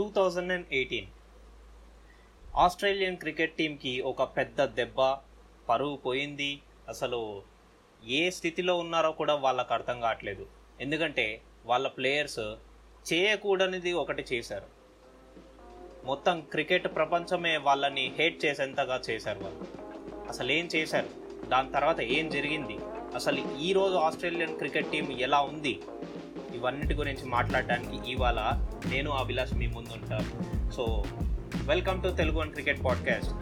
Two thousand and eighteen Australian cricket టీంకి ఒక పెద్ద దెబ్బ పరువు పోయింది. అసలు ఏ స్థితిలో ఉన్నారో కూడా వాళ్ళకి అర్థం కావట్లేదు. ఎందుకంటే వాళ్ళ ప్లేయర్స్ చేయకూడనిది ఒకటి చేశారు. మొత్తం క్రికెట్ ప్రపంచమే వాళ్ళని హేట్ చేసేంతగా చేశారు వాళ్ళు. అసలు ఏం చేశారు? దాని తర్వాత ఏం జరిగింది? అసలు ఈ రోజు ఆస్ట్రేలియన్ క్రికెట్ టీం ఎలా ఉంది? ఇవన్నిటి గురించి మాట్లాడడానికి ఇవాళ నేను అభిలాష్ మీ ముందు ఉంటాను so welcome to Telugu one cricket podcast.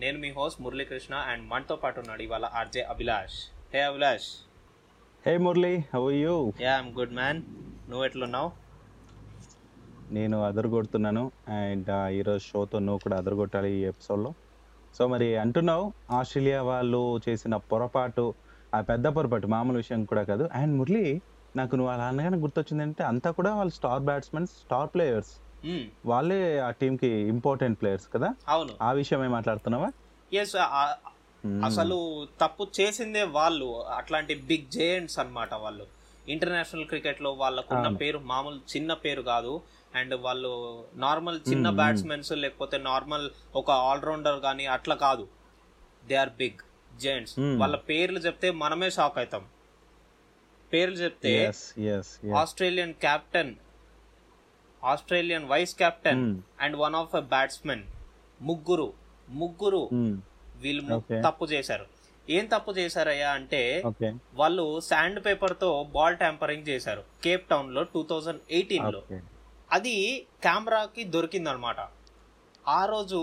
నేను మీ హోస్ట్ మురళీకృష్ణ అండ్ మనతో పాటు ఉన్నాడు ఇవాళ RJ Abhilash. Hey Abhilash. Hey Murali how you ya I'm good man నువ్వు ఎట్లున్నావు? నేను అదరగొడుతున్నాను అండ్ ఈరోజు షోతో నువ్వు కూడా అదరగొట్టాలి ఈ ఎపిసోడ్లో సో మరి అంటున్నావు ఆస్ట్రేలియా వాళ్ళు చేసిన పొరపాటు ఆ పెద్ద పొరపాటు మామూలు విషయం కూడా కాదు. అండ్ మురళి నాకు నువ్వు అలా అనగానే గుర్తొచ్చింది అంటే అంతా కూడా వాళ్ళు స్టార్ బ్యాట్స్మెన్ స్టార్ ప్లేయర్స్. వాళ్ళే ఆ టీంకి ఇంపార్టెంట్ ప్లేయర్స్ కదా? అవును. ఆ విషయమే మాట్లాడుతున్నావా? ఎస్ అసలు తప్పు చేసిందే వాళ్ళు. అట్లాంటి బిగ్ జేయంట్స్ అన్నమాట వాళ్ళు. ఇంటర్నేషనల్ క్రికెట్లో వాళ్ళకున్న. పేరు మామూలు చిన్న పేరు కాదు. అండ్ వాళ్ళు నార్మల్ చిన్న. బ్యాట్స్మెన్స్ లేకపోతే నార్మల్ ఒక ఆల్రౌండర్ కానీ అట్లా కాదు. They are big gents. వాళ్ళ పేర్లు చెప్తే మనమే షాక్ అవుతాం పేర్లు చెప్తే Australian captain Australian vice captain and one of a batsmen ముగ్గురు ముగ్గురు వీళ్ళు ము- Okay. తప్పు చేశారు. ఏం తప్పు చేశారయ్యా అంటే వాళ్ళు శాండ్ పేపర్తో బాల్ ట్యాంపరింగ్ చేశారు. కేప్ టౌన్లో టూ థౌజండ్ ఎయిటీన్లో. అది కెమెరాకి దొరికింది అనమాట ఆ రోజు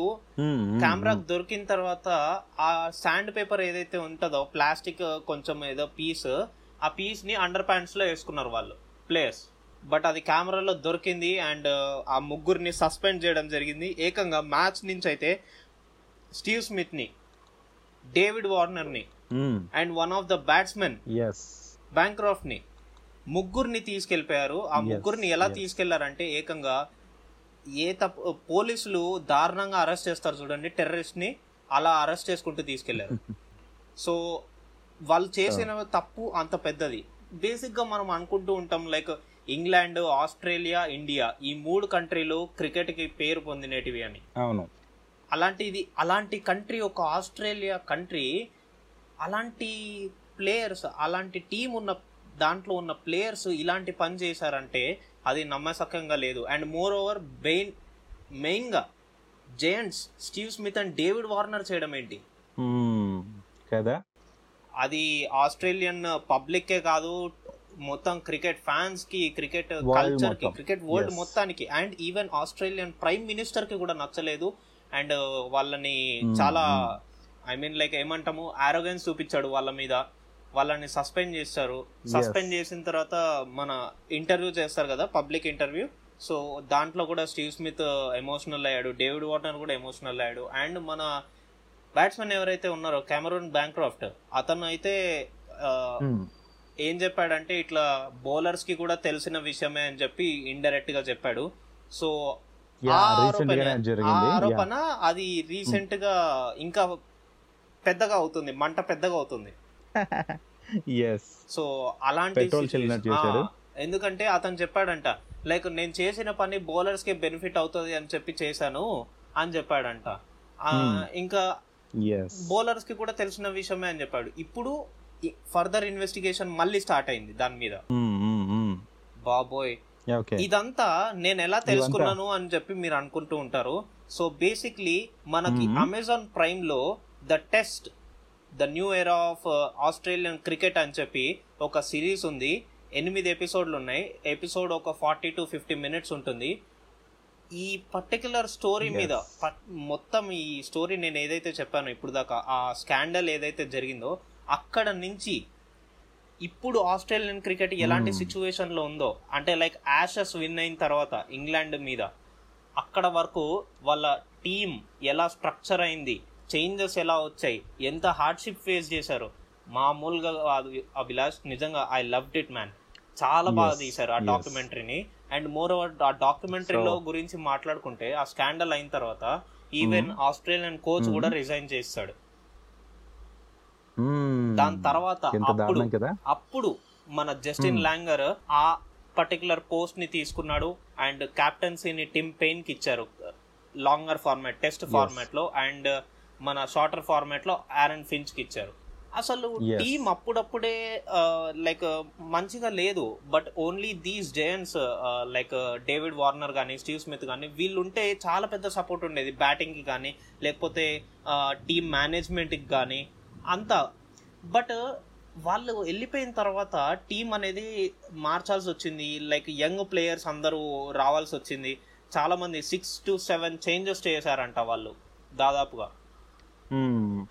కెమెరాకి దొరికిన తర్వాత ఆ శాండ్ పేపర్ ఏదైతే ఉంటుందో ప్లాస్టిక్ కొంచెం ఏదో పీస్ ఆ పీస్ని అండర్ ప్యాంట్స్లో వేసుకున్నారు వాళ్ళు ప్లేయర్స్ బట్ అది కెమెరాలో దొరికింది అండ్ ఆ ముగ్గురిని సస్పెండ్ చేయడం జరిగింది. ఏకంగా మ్యాచ్ నుంచి అయితే స్టీవ్ స్మిత్ని David వార్నర్ని and one of the batsmen బ్యాంక్రాఫ్ట్ని ముగ్గురిని తీసుకెళ్ళిపోయారు ఆ ముగ్గురిని ఎలా. తీసుకెళ్ళారంటే ఏకంగా ఏ తప్పు పోలీసులు దారుణంగా అరెస్ట్ చేస్తారు చూడండి టెర్రరిస్ట్ని అలా అరెస్ట్ చేసుకుంటూ తీసుకెళ్ళారు. సో వాళ్ళు చేసిన తప్పు అంత పెద్దది. బేసిక్గా మనం అనుకుంటూ ఉంటాం లైక్ ఇంగ్లాండ్ ఆస్ట్రేలియా ఇండియా ఈ మూడు కంట్రీలు క్రికెట్కి పేరు పొందినటివి అని. అవును. అలాంటిది అలాంటి కంట్రీ ఒక ఆస్ట్రేలియా కంట్రీ అలాంటి ప్లేయర్స్ అలాంటి టీం ఉన్న దాంట్లో ఉన్న ప్లేయర్స్ ఇలాంటి పని చేశారంటే అది నమ్మసకంగా లేదు అండ్ మోర్ ఓవర్ బెయిన్ మెయిన్గా giants Steve Smith and David Warner చేయడం ఏంటి. కదా అది ఆస్ట్రేలియన్ పబ్లిక్కే కాదు మొత్తం క్రికెట్ ఫ్యాన్స్కి క్రికెట్ కల్చర్కి. Cricket world. మొత్తానికి అండ్ ఈవెన్ ఆస్ట్రేలియన్ ప్రైమ్ మినిస్టర్కి కూడా నచ్చలేదు అండ్ వాళ్ళని చాలా. ఐ మీన్ లైక్ ఏమంటాము ఆరోగెన్స్ చూపించాడు వాళ్ళ మీద వాళ్ళని సస్పెండ్ చేస్తారు. సస్పెండ్ చేసిన తర్వాత మన ఇంటర్వ్యూ చేస్తారు కదా పబ్లిక్ ఇంటర్వ్యూ. సో దాంట్లో కూడా స్టీవ్ స్మిత్ ఎమోషనల్ అయ్యాడు డేవిడ్ వార్నర్ కూడా ఎమోషనల్ అయ్యాడు. అండ్ మన బ్యాట్స్మెన్ ఎవరైతే ఉన్నారో కెమరూన్ బ్యాంక్రాఫ్ట్ అతను అయితే Hmm. ఏం చెప్పాడంటే ఇట్లా బౌలర్స్కి కూడా తెలిసిన విషయమే అని చెప్పి ఇండైరెక్ట్గా చెప్పాడు. సో ఆరోపణ అది అది రీసెంట్గా ఇంకా పెద్దగా అవుతుంది మంట పెద్దగా అవుతుంది. సో అలాంటి ఎందుకంటే అతను చెప్పాడంట లైక్ నేను చేసిన పని బౌలర్స్కి బెనిఫిట్ అవుతుంది అని చెప్పి చేశాను అని చెప్పాడంట. Hmm. ఇంకా బౌలర్స్కి కూడా తెలిసిన విషయమే అని చెప్పాడు. ఇప్పుడు ఫర్దర్ ఇన్వెస్టిగేషన్ మళ్ళీ స్టార్ట్ అయింది దాని మీద. బాబోయ్. ఓకే ఇదంతా నేను ఎలా తెలుసుకున్నాను అని చెప్పి మీరు అనుకుంటూ ఉంటారు. సో బేసిక్లీ మనకి. Amazon ప్రైమ్లో the test the new era of Australian cricket అని చెప్పి ఒక సిరీస్ ఉంది. ఎనిమిది ఎపిసోడ్లు ఉన్నాయి. ఎపిసోడ్ ఒక ఫార్టీ టు ఫిఫ్టీ మినిట్స్ ఉంటుంది. ఈ పర్టికులర్ స్టోరీ మీద మొత్తం ఈ స్టోరీ నేను ఏదైతే చెప్పానో ఇప్పుడు దాకా ఆ స్కాండల్ ఏదైతే జరిగిందో అక్కడ నుంచి ఇప్పుడు ఆస్ట్రేలియన్ క్రికెట్ ఎలాంటి Hmm. సిచ్యువేషన్లో ఉందో అంటే లైక్ యాషెస్ విన్ అయిన తర్వాత ఇంగ్లాండ్ మీద అక్కడ వరకు వాళ్ళ టీం ఎలా స్ట్రక్చర్ అయింది చేంజెస్ ఎలా వచ్చాయి? ఎంత హార్డ్షిప్ ఫేస్ చేశారు? మామూలుగా కాదు. అభిలాష్ నిజంగా ఐ లవ్ ఇట్ మ్యాన్ చాలా బాగా తీశారు ఆ. డాక్యుమెంటరీని అండ్ మోర్ ఓవర్ ఆ డాక్యుమెంటరీలో గురించి మాట్లాడుకుంటే ఆ స్కాండల్ అయిన తర్వాత ఈవెన్ ఆస్ట్రేలియన్ కోచ్. కూడా రిజైన్ చేస్తాడు. మ్మ్. దాని తర్వాత అప్పుడు అప్పుడు మన జస్టిన్ లాంగర్ ఆ పర్టికులర్ పోస్ట్ని తీసుకున్నాడు అండ్ కెప్టెన్సీని టిమ్ పెయిన్కి ఇచ్చారు. లాంగర్ ఫార్మాట్ టెస్ట్ ఫార్మాట్లో. అండ్ మన షార్టర్ ఫార్మాట్లో ఆరన్ ఫించ్కి ఇచ్చారు. అసలు Yes. టీం అప్పుడప్పుడే లైక్ మంచిగా లేదు. But only these giants like David Warner కానీ స్టీవ్ స్మిత్ కానీ వీళ్ళు ఉంటే చాలా పెద్ద సపోర్ట్ ఉండేది. బ్యాటింగ్కి కానీ లేకపోతే టీమ్ మేనేజ్మెంట్కి కానీ అంతా. బట్ వాళ్ళు వెళ్ళిపోయిన తర్వాత టీం అనేది మార్చాల్సి వచ్చింది. లైక్ యంగ్ ప్లేయర్స్ అందరూ రావాల్సి వచ్చింది. చాలా మంది సిక్స్ టు సెవెన్ చేంజెస్ చేశారంట వాళ్ళు దాదాపుగా.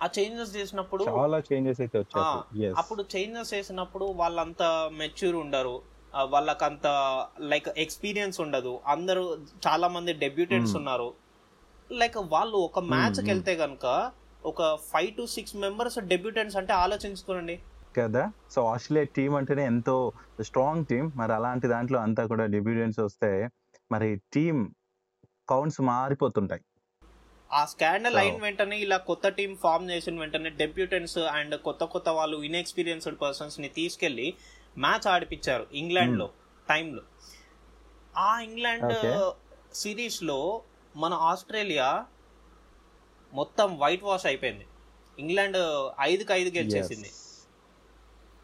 ఆ చేంజెస్ చేసినప్పుడు చాలా చేంజెస్ అయితే వచ్చాయి. అప్పుడు చేంజెస్ చేసినప్పుడు వాళ్ళంతా మెచ్యూర్ ఉండరు. వాళ్ళకంత లైక్ ఎక్స్పీరియన్స్ ఉండదు. అందరూ చాలా మంది డెబ్యూటెంట్స్ ఉన్నారు. లైక్ వాళ్ళు ఒక మ్యాచ్కి వెళ్తే గనుక ఒక five to six members debutants అంటే ఆలోచించుకోండి. కదా? సో ఆస్ట్రేలియా టీం అంటేనే ఎంతో స్ట్రాంగ్ టీం మరి అలాంటి దాంట్లో అంతా కూడా డెబ్యూటెంట్స్ వస్తే మరి టీం కౌంట్స్ మారిపోతుంటాయి. ఆ స్కాండల్ అయిన వెంటనే ఇలా కొత్త టీం ఫామ్ చేసిన వెంటనే డెబ్యూటెంట్స్ అండ్ కొత్త కొత్త వాళ్ళు ఇన్ఎక్స్పీరియన్స్డ్ పర్సన్స్ని తీసుకెళ్ళి మ్యాచ్ ఆడిపించారు ఇంగ్లాండ్లో టైంలో ఆ ఇంగ్లాండ్. సిరీస్లో మన ఆస్ట్రేలియా మొత్తం వైట్ వాష్ అయిపోయింది ఇంగ్లాండ్ ఐదుకి ఐదు గెలిచేసింది.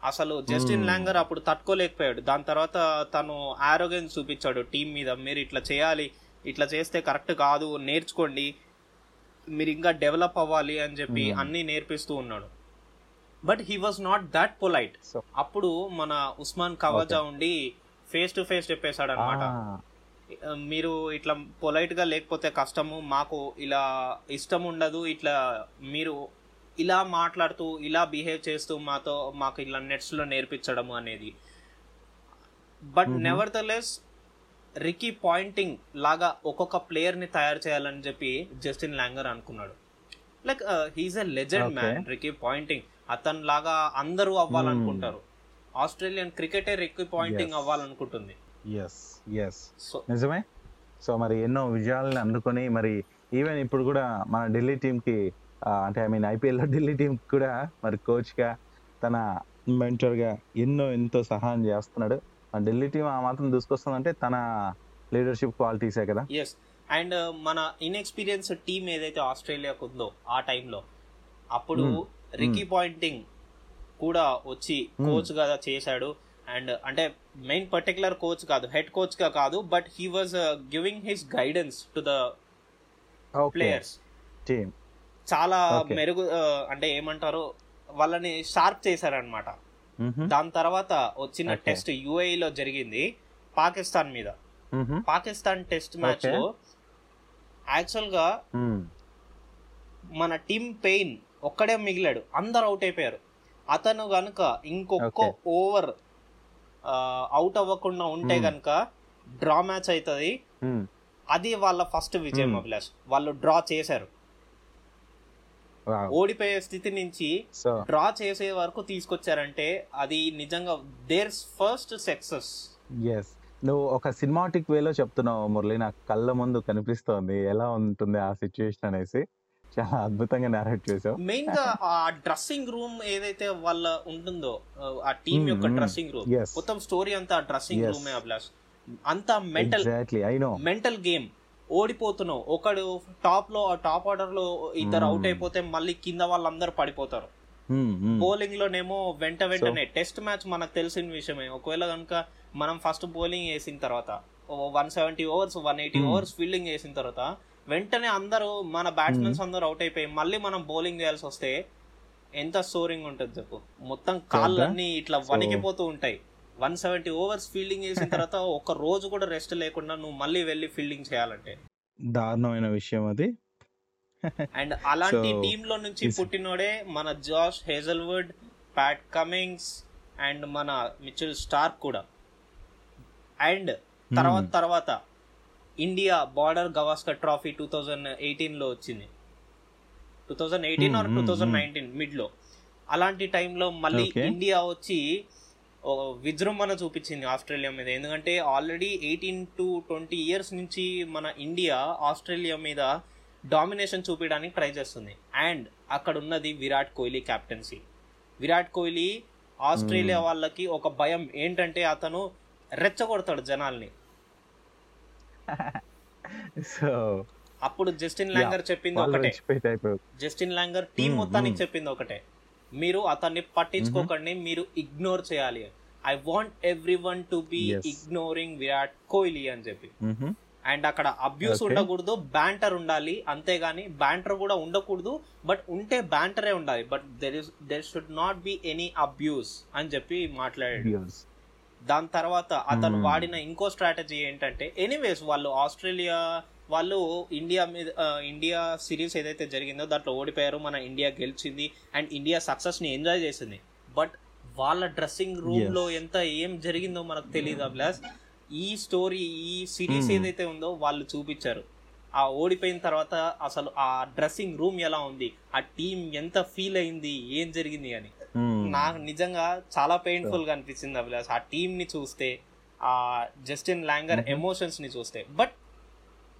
అసలు జస్టిన్ Hmm. లాంగర్ అప్పుడు తట్టుకోలేకపోయాడు దాని తర్వాత తను ఆరోగెన్స్ చూపించాడు టీం మీద మీరు ఇట్లా చేయాలి ఇట్లా చేస్తే కరెక్ట్ కాదు నేర్చుకోండి మీరు ఇంకా డెవలప్ అవ్వాలి అని చెప్పి Hmm. అన్ని నేర్పిస్తూ ఉన్నాడు. But he was not that polite అప్పుడు మన ఉస్మాన్ కవాజా ఉండి ఫేస్ టు ఫేస్ చెప్పేశాడు అనమాట మీరు ఇట్లా పొలైట్గా లేకపోతే కష్టము మాకు ఇలా ఇష్టం ఉండదు ఇట్లా మీరు ఇలా మాట్లాడుతూ ఇలా బిహేవ్ చేస్తూ మాతో మాకు ఇలా నెట్స్లో నేర్పించడము అనేది. But. Never the less Ricky Ponting లాగా ఒక్కొక్క ప్లేయర్ని తయారు చేయాలని చెప్పి జస్టిన్ లాంగర్ అనుకున్నాడు. Like he's a legend. Man Ricky Ponting. అతను లాగా అందరూ అవ్వాలనుకుంటారు. ఆస్ట్రేలియన్ క్రికెటే రికీ పాయింటింగ్. అవ్వాలనుకుంటుంది. ఎస్ ఎస్ సో నిజమే? సో మరి ఎన్నో విజయాలను అందుకొని మరి ఈవెన్ ఇప్పుడు కూడా మన ఢిల్లీ టీంకి అంటే ఐ మీన్ ఐపీఎల్లో ఢిల్లీ టీం కూడా మరి కోచ్గా తన మెంటర్గా ఎన్నో ఎంతో సహాయం చేస్తున్నాడు. ఢిల్లీ టీం ఆ మాత్రం దూసుకొస్తుందంటే తన లీడర్షిప్ క్వాలిటీసే కదా? ఎస్ అండ్ మన ఇన్ఎక్స్పీరియన్స్ టీం ఏదైతే ఆస్ట్రేలియాకు ఉందో ఆ టైంలో అప్పుడు. రికీ పాయింటింగ్ కూడా వచ్చి. కోచ్గా చేశాడు. అండ్ అంటే మెయిన్ పర్టికులర్ కోచ్ కాదు హెడ్ కోచ్గా కాదు but he was giving his guidance to the players చాలా. మెరుగు uh, అంటే ఏమంటారు వాళ్ళని షార్ప్ చేశారనమాట దాని తర్వాత వచ్చిన. టెస్ట్ యుఏఈ లో జరిగింది పాకిస్తాన్ మీద పాకిస్తాన్ టెస్ట్ మ్యాచ్. లో యాక్చువల్గా మన టీమ్ పెయిన్ ఒక్కడే మిగిలాడు అందరు అవుట్ అయిపోయారు అతను గనుక ఇంకొక. ఓవర్ అవుట్ అవ్వకుండా ఉంటే. గనుక డ్రా మ్యాచ్ అవుతుంది అది వాళ్ళ ఫస్ట్ విజయం. అభిలాష్ వాళ్ళు డ్రా చేశారు ఓడిపోయే స్థితి నుంచి డ్రా చేసే వరకు తీసుకొచ్చారంటే అది నిజంగా దేర్ ఫస్ట్ సక్సెస్. ఎస్ నువ్వు ఒక సినిమాటిక్ వేలో చెప్తున్నావు మురళి నాకు కళ్ళ ముందు కనిపిస్తోంది. ఎలా ఉంటుంది ఆ సిచ్యువేషన్ అనేసి చాలా అద్భుతంగా నేరేట్ చేసావు. మెయిన్గా ఆ డ్రెస్సింగ్ రూమ్ ఏదైతే వాళ్ళ ఉంటుందో ఆ టీం Hmm, యొక్క hmm. Dressing room. మొత్తం స్టోరీ అంతా డ్రెస్సింగ్. రూమే అభిలాష్ అంతా mental exactly I know mental game. ఓడిపోతున్నావు. ఒకడు టాప్లో టాప్ ఆర్డర్లో ఇద్దరు Hmm. అవుట్ అయిపోతే మళ్ళీ కింద వాళ్ళందరూ పడిపోతారు. బౌలింగ్ లోనేమో వెంట వెంటనే టెస్ట్ మ్యాచ్ మనకు తెలిసిన విషయమే. ఒకవేళ కనుక మనం ఫస్ట్ బౌలింగ్ వేసిన తర్వాత one seventy overs one eighty Hmm. Overs fielding వేసిన తర్వాత వెంటనే అందరూ మన బ్యాట్స్మెన్స్ అందరూ అవుట్ అయిపోయి మళ్ళీ మనం బౌలింగ్ చేయాల్సి వస్తే ఎంత స్కోరింగ్ ఉంటుంది చెప్పు. మొత్తం కాళ్ళన్నీ ఇట్లా వణికిపోతూ ఉంటాయి. వన్ సెవెంటీ ఓవర్స్ ఫీల్డింగ్ చేసిన తర్వాత ఒక రోజు కూడా రెస్ట్ లేకుండా నువ్వు మళ్ళీ వెళ్ళి ఫీల్డింగ్ చేయాలంటే. దారుణమైన విషయం అది. అండ్ అలాంటి టీమ్లో నుంచి పుట్టినోడే మన Josh Hazlewood Pat Cummins and మన మిచిల్ స్టార్క్ కూడా. అండ్ తర్వాత తర్వాత India Border Gavaskar trophy two thousand ఎయిటీన్లో వచ్చింది. Two thousand eighteen or Hmm, two hmm, thousand hmm. Nineteen మిడ్లో అలాంటి టైంలో మళ్ళీ. ఇండియా వచ్చి విజృంభణ చూపించింది ఆస్ట్రేలియా మీద. ఎందుకంటే already eighteen to twenty years నుంచి మన ఇండియా ఆస్ట్రేలియా మీద డామినేషన్ చూపించడానికి ట్రై చేస్తుంది. అండ్ అక్కడ ఉన్నది విరాట్ కోహ్లీ కెప్టెన్సీ విరాట్ కోహ్లీ ఆస్ట్రేలియా వాళ్ళకి ఒక భయం ఏంటంటే అతను రెచ్చగొడతాడు జనాల్ని. సో అప్పుడు జస్టిన్ లాంగర్ చెప్పింది ఒకటే. జస్టిన్ లాంగర్ టీం Hmm, మొత్తానికి hmm. చెప్పింది ఒకటే. మీరు అతన్ని పట్టించుకోకండి మీరు ఇగ్నోర్ చేయాలి I want every one to be. Ignoring Virat Kohli అని చెప్పి. అండ్ అక్కడ అబ్యూస్. ఉండకూడదు బ్యాంటర్ ఉండాలి అంతేగాని బ్యాంటర్ కూడా ఉండకూడదు బట్ ఉంటే బ్యాంటరే ఉండాలి but there is there should not be any abuse అని చెప్పి మాట్లాడాడు. దాని తర్వాత అతను. వాడిన ఇంకో స్ట్రాటజీ ఏంటంటే ఎనీవేస్ వాళ్ళు ఆస్ట్రేలియా వాళ్ళు ఇండియా మీద ఇండియా సిరీస్ ఏదైతే జరిగిందో దాంట్లో ఓడిపోయారు మన ఇండియా గెలిచింది అండ్ ఇండియా సక్సెస్ని ఎంజాయ్ చేసింది. బట్ వాళ్ళ డ్రెస్సింగ్ రూమ్లో. ఎంత ఏం జరిగిందో మనకు తెలియదు ప్లస్ ఈ స్టోరీ ఈ సిరీస్ Hmm. ఏదైతే ఉందో వాళ్ళు చూపించారు. ఆ ఓడిపోయిన తర్వాత అసలు ఆ డ్రెస్సింగ్ రూమ్ ఎలా ఉంది? ఆ టీం ఎంత ఫీల్ అయింది? ఏం జరిగింది అని. మ్. నాకు నిజంగా చాలా పెయిన్ఫుల్గా అనిపించింది అభిలాష్ ఆ టీమ్ని చూస్తే ఆ జస్టిన్ లాంగర్ ఎమోషన్స్ని చూస్తే. బట్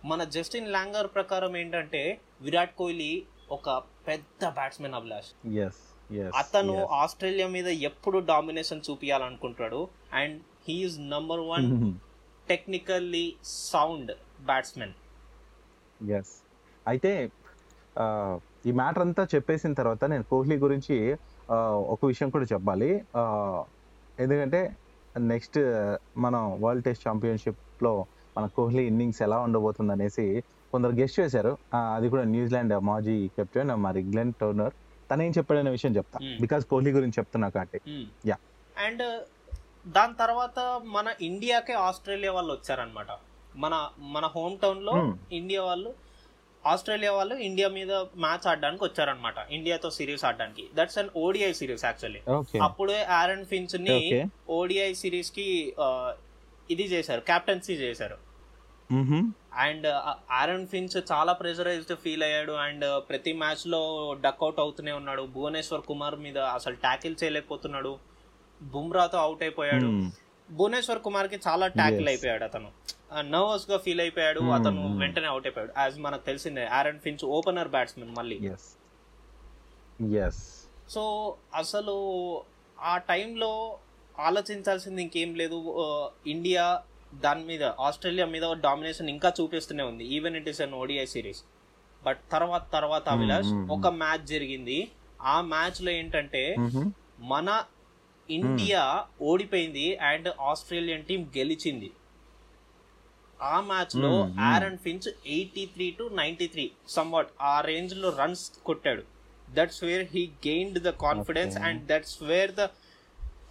మన జస్టిన్ లాంగర్ ప్రకారం ఏంటంటే విరాట్ కోహ్లీ ఒక పెద్ద బ్యాట్స్మెన్ అభిలాష్ Yes. Yes. అతను. ఆస్ట్రేలియా మీద ఎప్పుడు domination చూపించాలనుకుంటాడు and he's number one. Technically sound batsmen yes అయితే ఈ మ్యాటర్ అంతా చెప్పేసిన తర్వాత నేను కోహ్లీ గురించి ఒక విషయం కూడా చెప్పాలి ఎందుకంటే నెక్స్ట్ మనం వరల్డ్ టెస్ట్ ఛాంపియన్షిప్లో మన కోహ్లీ ఇన్నింగ్స్ ఎలా ఉండబోతుంది అనేసి కొందరు గెస్ట్ చేశారు. అది కూడా న్యూజిలాండ్ మాజీ కెప్టెన్ మరి గ్లెన్ టోర్నర్. తను ఏం చెప్పాడనే విషయం చెప్తా. బికాస్ కోహ్లీ గురించి చెప్తున్నా కాబట్టి. Yeah. అండ్ దాని తర్వాత మన ఇండియాకే ఆస్ట్రేలియా వాళ్ళు వచ్చారనమాట మన మన హోమ్ టౌన్లో. ఇండియా వాళ్ళు ఆస్ట్రేలియా వాళ్ళు ఇండియా మీద మ్యాచ్ ఆడడానికి వచ్చారనమాట ఇండియాతో సిరీస్ ఆడడానికి. That's an ODI series actually అప్పుడే ఆరన్ ఫిన్స్ని ఓడిఐ సిరీస్కి ఇది చేశారు కెప్టెన్సీ చేశారు. అండ్ ఆరన్ ఫిన్స్ చాలా ప్రెషరైజ్డ్ ఫీల్ అయ్యాడు అండ్ ప్రతి మ్యాచ్లో డక్అవుట్ అవుతూనే ఉన్నాడు. భువనేశ్వర్ కుమార్ మీద అసలు ట్యాకిల్ చేయలేకపోతున్నాడు. బుమ్రాతో అవుట్ అయిపోయాడు. భువనేశ్వర్ కుమార్కి చాలా ట్యాకిల్. అయిపోయాడు అతను. నర్వస్గా ఫీల్ అయిపోయాడు. అతను. వెంటనే అవుట్ అయిపోయాడు. యాజ్ మనకు తెలిసిందే ఆరన్ ఫిన్స్ ఓపెనర్ బ్యాట్స్మెన్ మళ్ళీ. సో అసలు ఆ టైంలో ఆలోచించాల్సింది ఇంకేం లేదు. ఇండియా దాని మీద ఆస్ట్రేలియా మీద డామినేషన్ ఇంకా చూపిస్తూనే ఉంది. Even it is an ODI series but తర్వాత తర్వాత అభిలాష్. ఒక మ్యాచ్ జరిగింది. ఆ మ్యాచ్లో ఏంటంటే మన ఇండియా ఓడిపోయింది అండ్ ఆస్ట్రేలియన్ టీం గెలిచింది. ఆ మ్యాచ్లో. Aaron Finch eighty three to ninety three somewhat ఆ రేంజ్లో రన్స్ కొట్టాడు. That's where he gained the confidence. And that's where the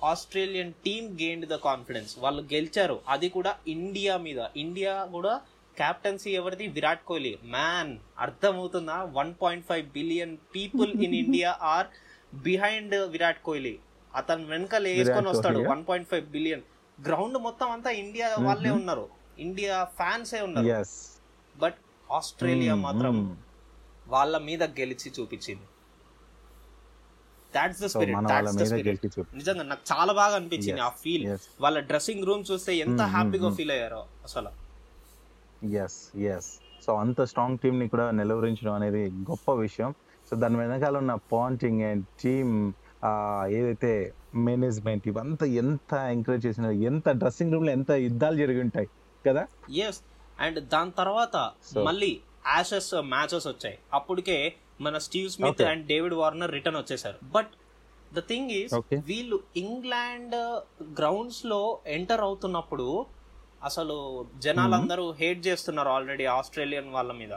Australian team gained the confidence వాళ్ళు గెలిచారు. అది కూడా ఇండియా మీద. ఇండియా కూడా క్యాప్టెన్సీ ఎవరిది? విరాట్ కోహ్లీ. మ్యాన్ అర్థమవుతుందా? One point five billion people in India are behind Virat Kohli. అతను వెనకాల వేసుకొని వస్తాడు? One point five billion ground మొత్తం అంతా ఇండియా వాళ్ళే. ఉన్నారు. ఇండియా ఫ్యాన్సే ఉన్నారు. బట్ ఆస్ట్రేలియా మాత్రం వాళ్ళ మీద గెలిచి చూపించింది. That's the spirit that's the spirit నిజంగా నాకు చాలా బాగా అనిపించింది ఆ ఫీల్. వాళ్ళ డ్రెస్సింగ్ రూమ్ చూస్తే ఎంత Mm, mm, హ్యాపీగా mm. ఫీల్ అయ్యారో అసలు. ఎస్ ఎస్ సో అంత స్ట్రాంగ్ టీమ్ని కూడా నిలవరించడం అనేది గొప్ప విషయం. సో దాని వెనకాల ఉన్న పాయింటింగ్ అండ్ టీమ్ ఏదైతే మేనేజ్మెంట్ ఇవంతా ఎంత ఎంకరేజ్ చేసిన ఎంత డ్రెస్సింగ్ రూమ్లో ఎంత యుద్ధాలు జరిగి ఉంటాయి కదా? ఎస్ అండ్ దాని తర్వాత మళ్ళీ యాషెస్ మ్యాచెస్ వచ్చాయి. అప్పటికే మన Steve Smith. And David Warner return వచ్చేసారు బట్ ద థింగ్ ఈస్. వీళ్ళు ఇంగ్లాండ్ గ్రౌండ్స్లో ఎంటర్ అవుతున్నప్పుడు అసలు జనాలందరూ హేట్ చేస్తున్నారు ఆల్రెడీ ఆస్ట్రేలియన్ వాళ్ళ మీద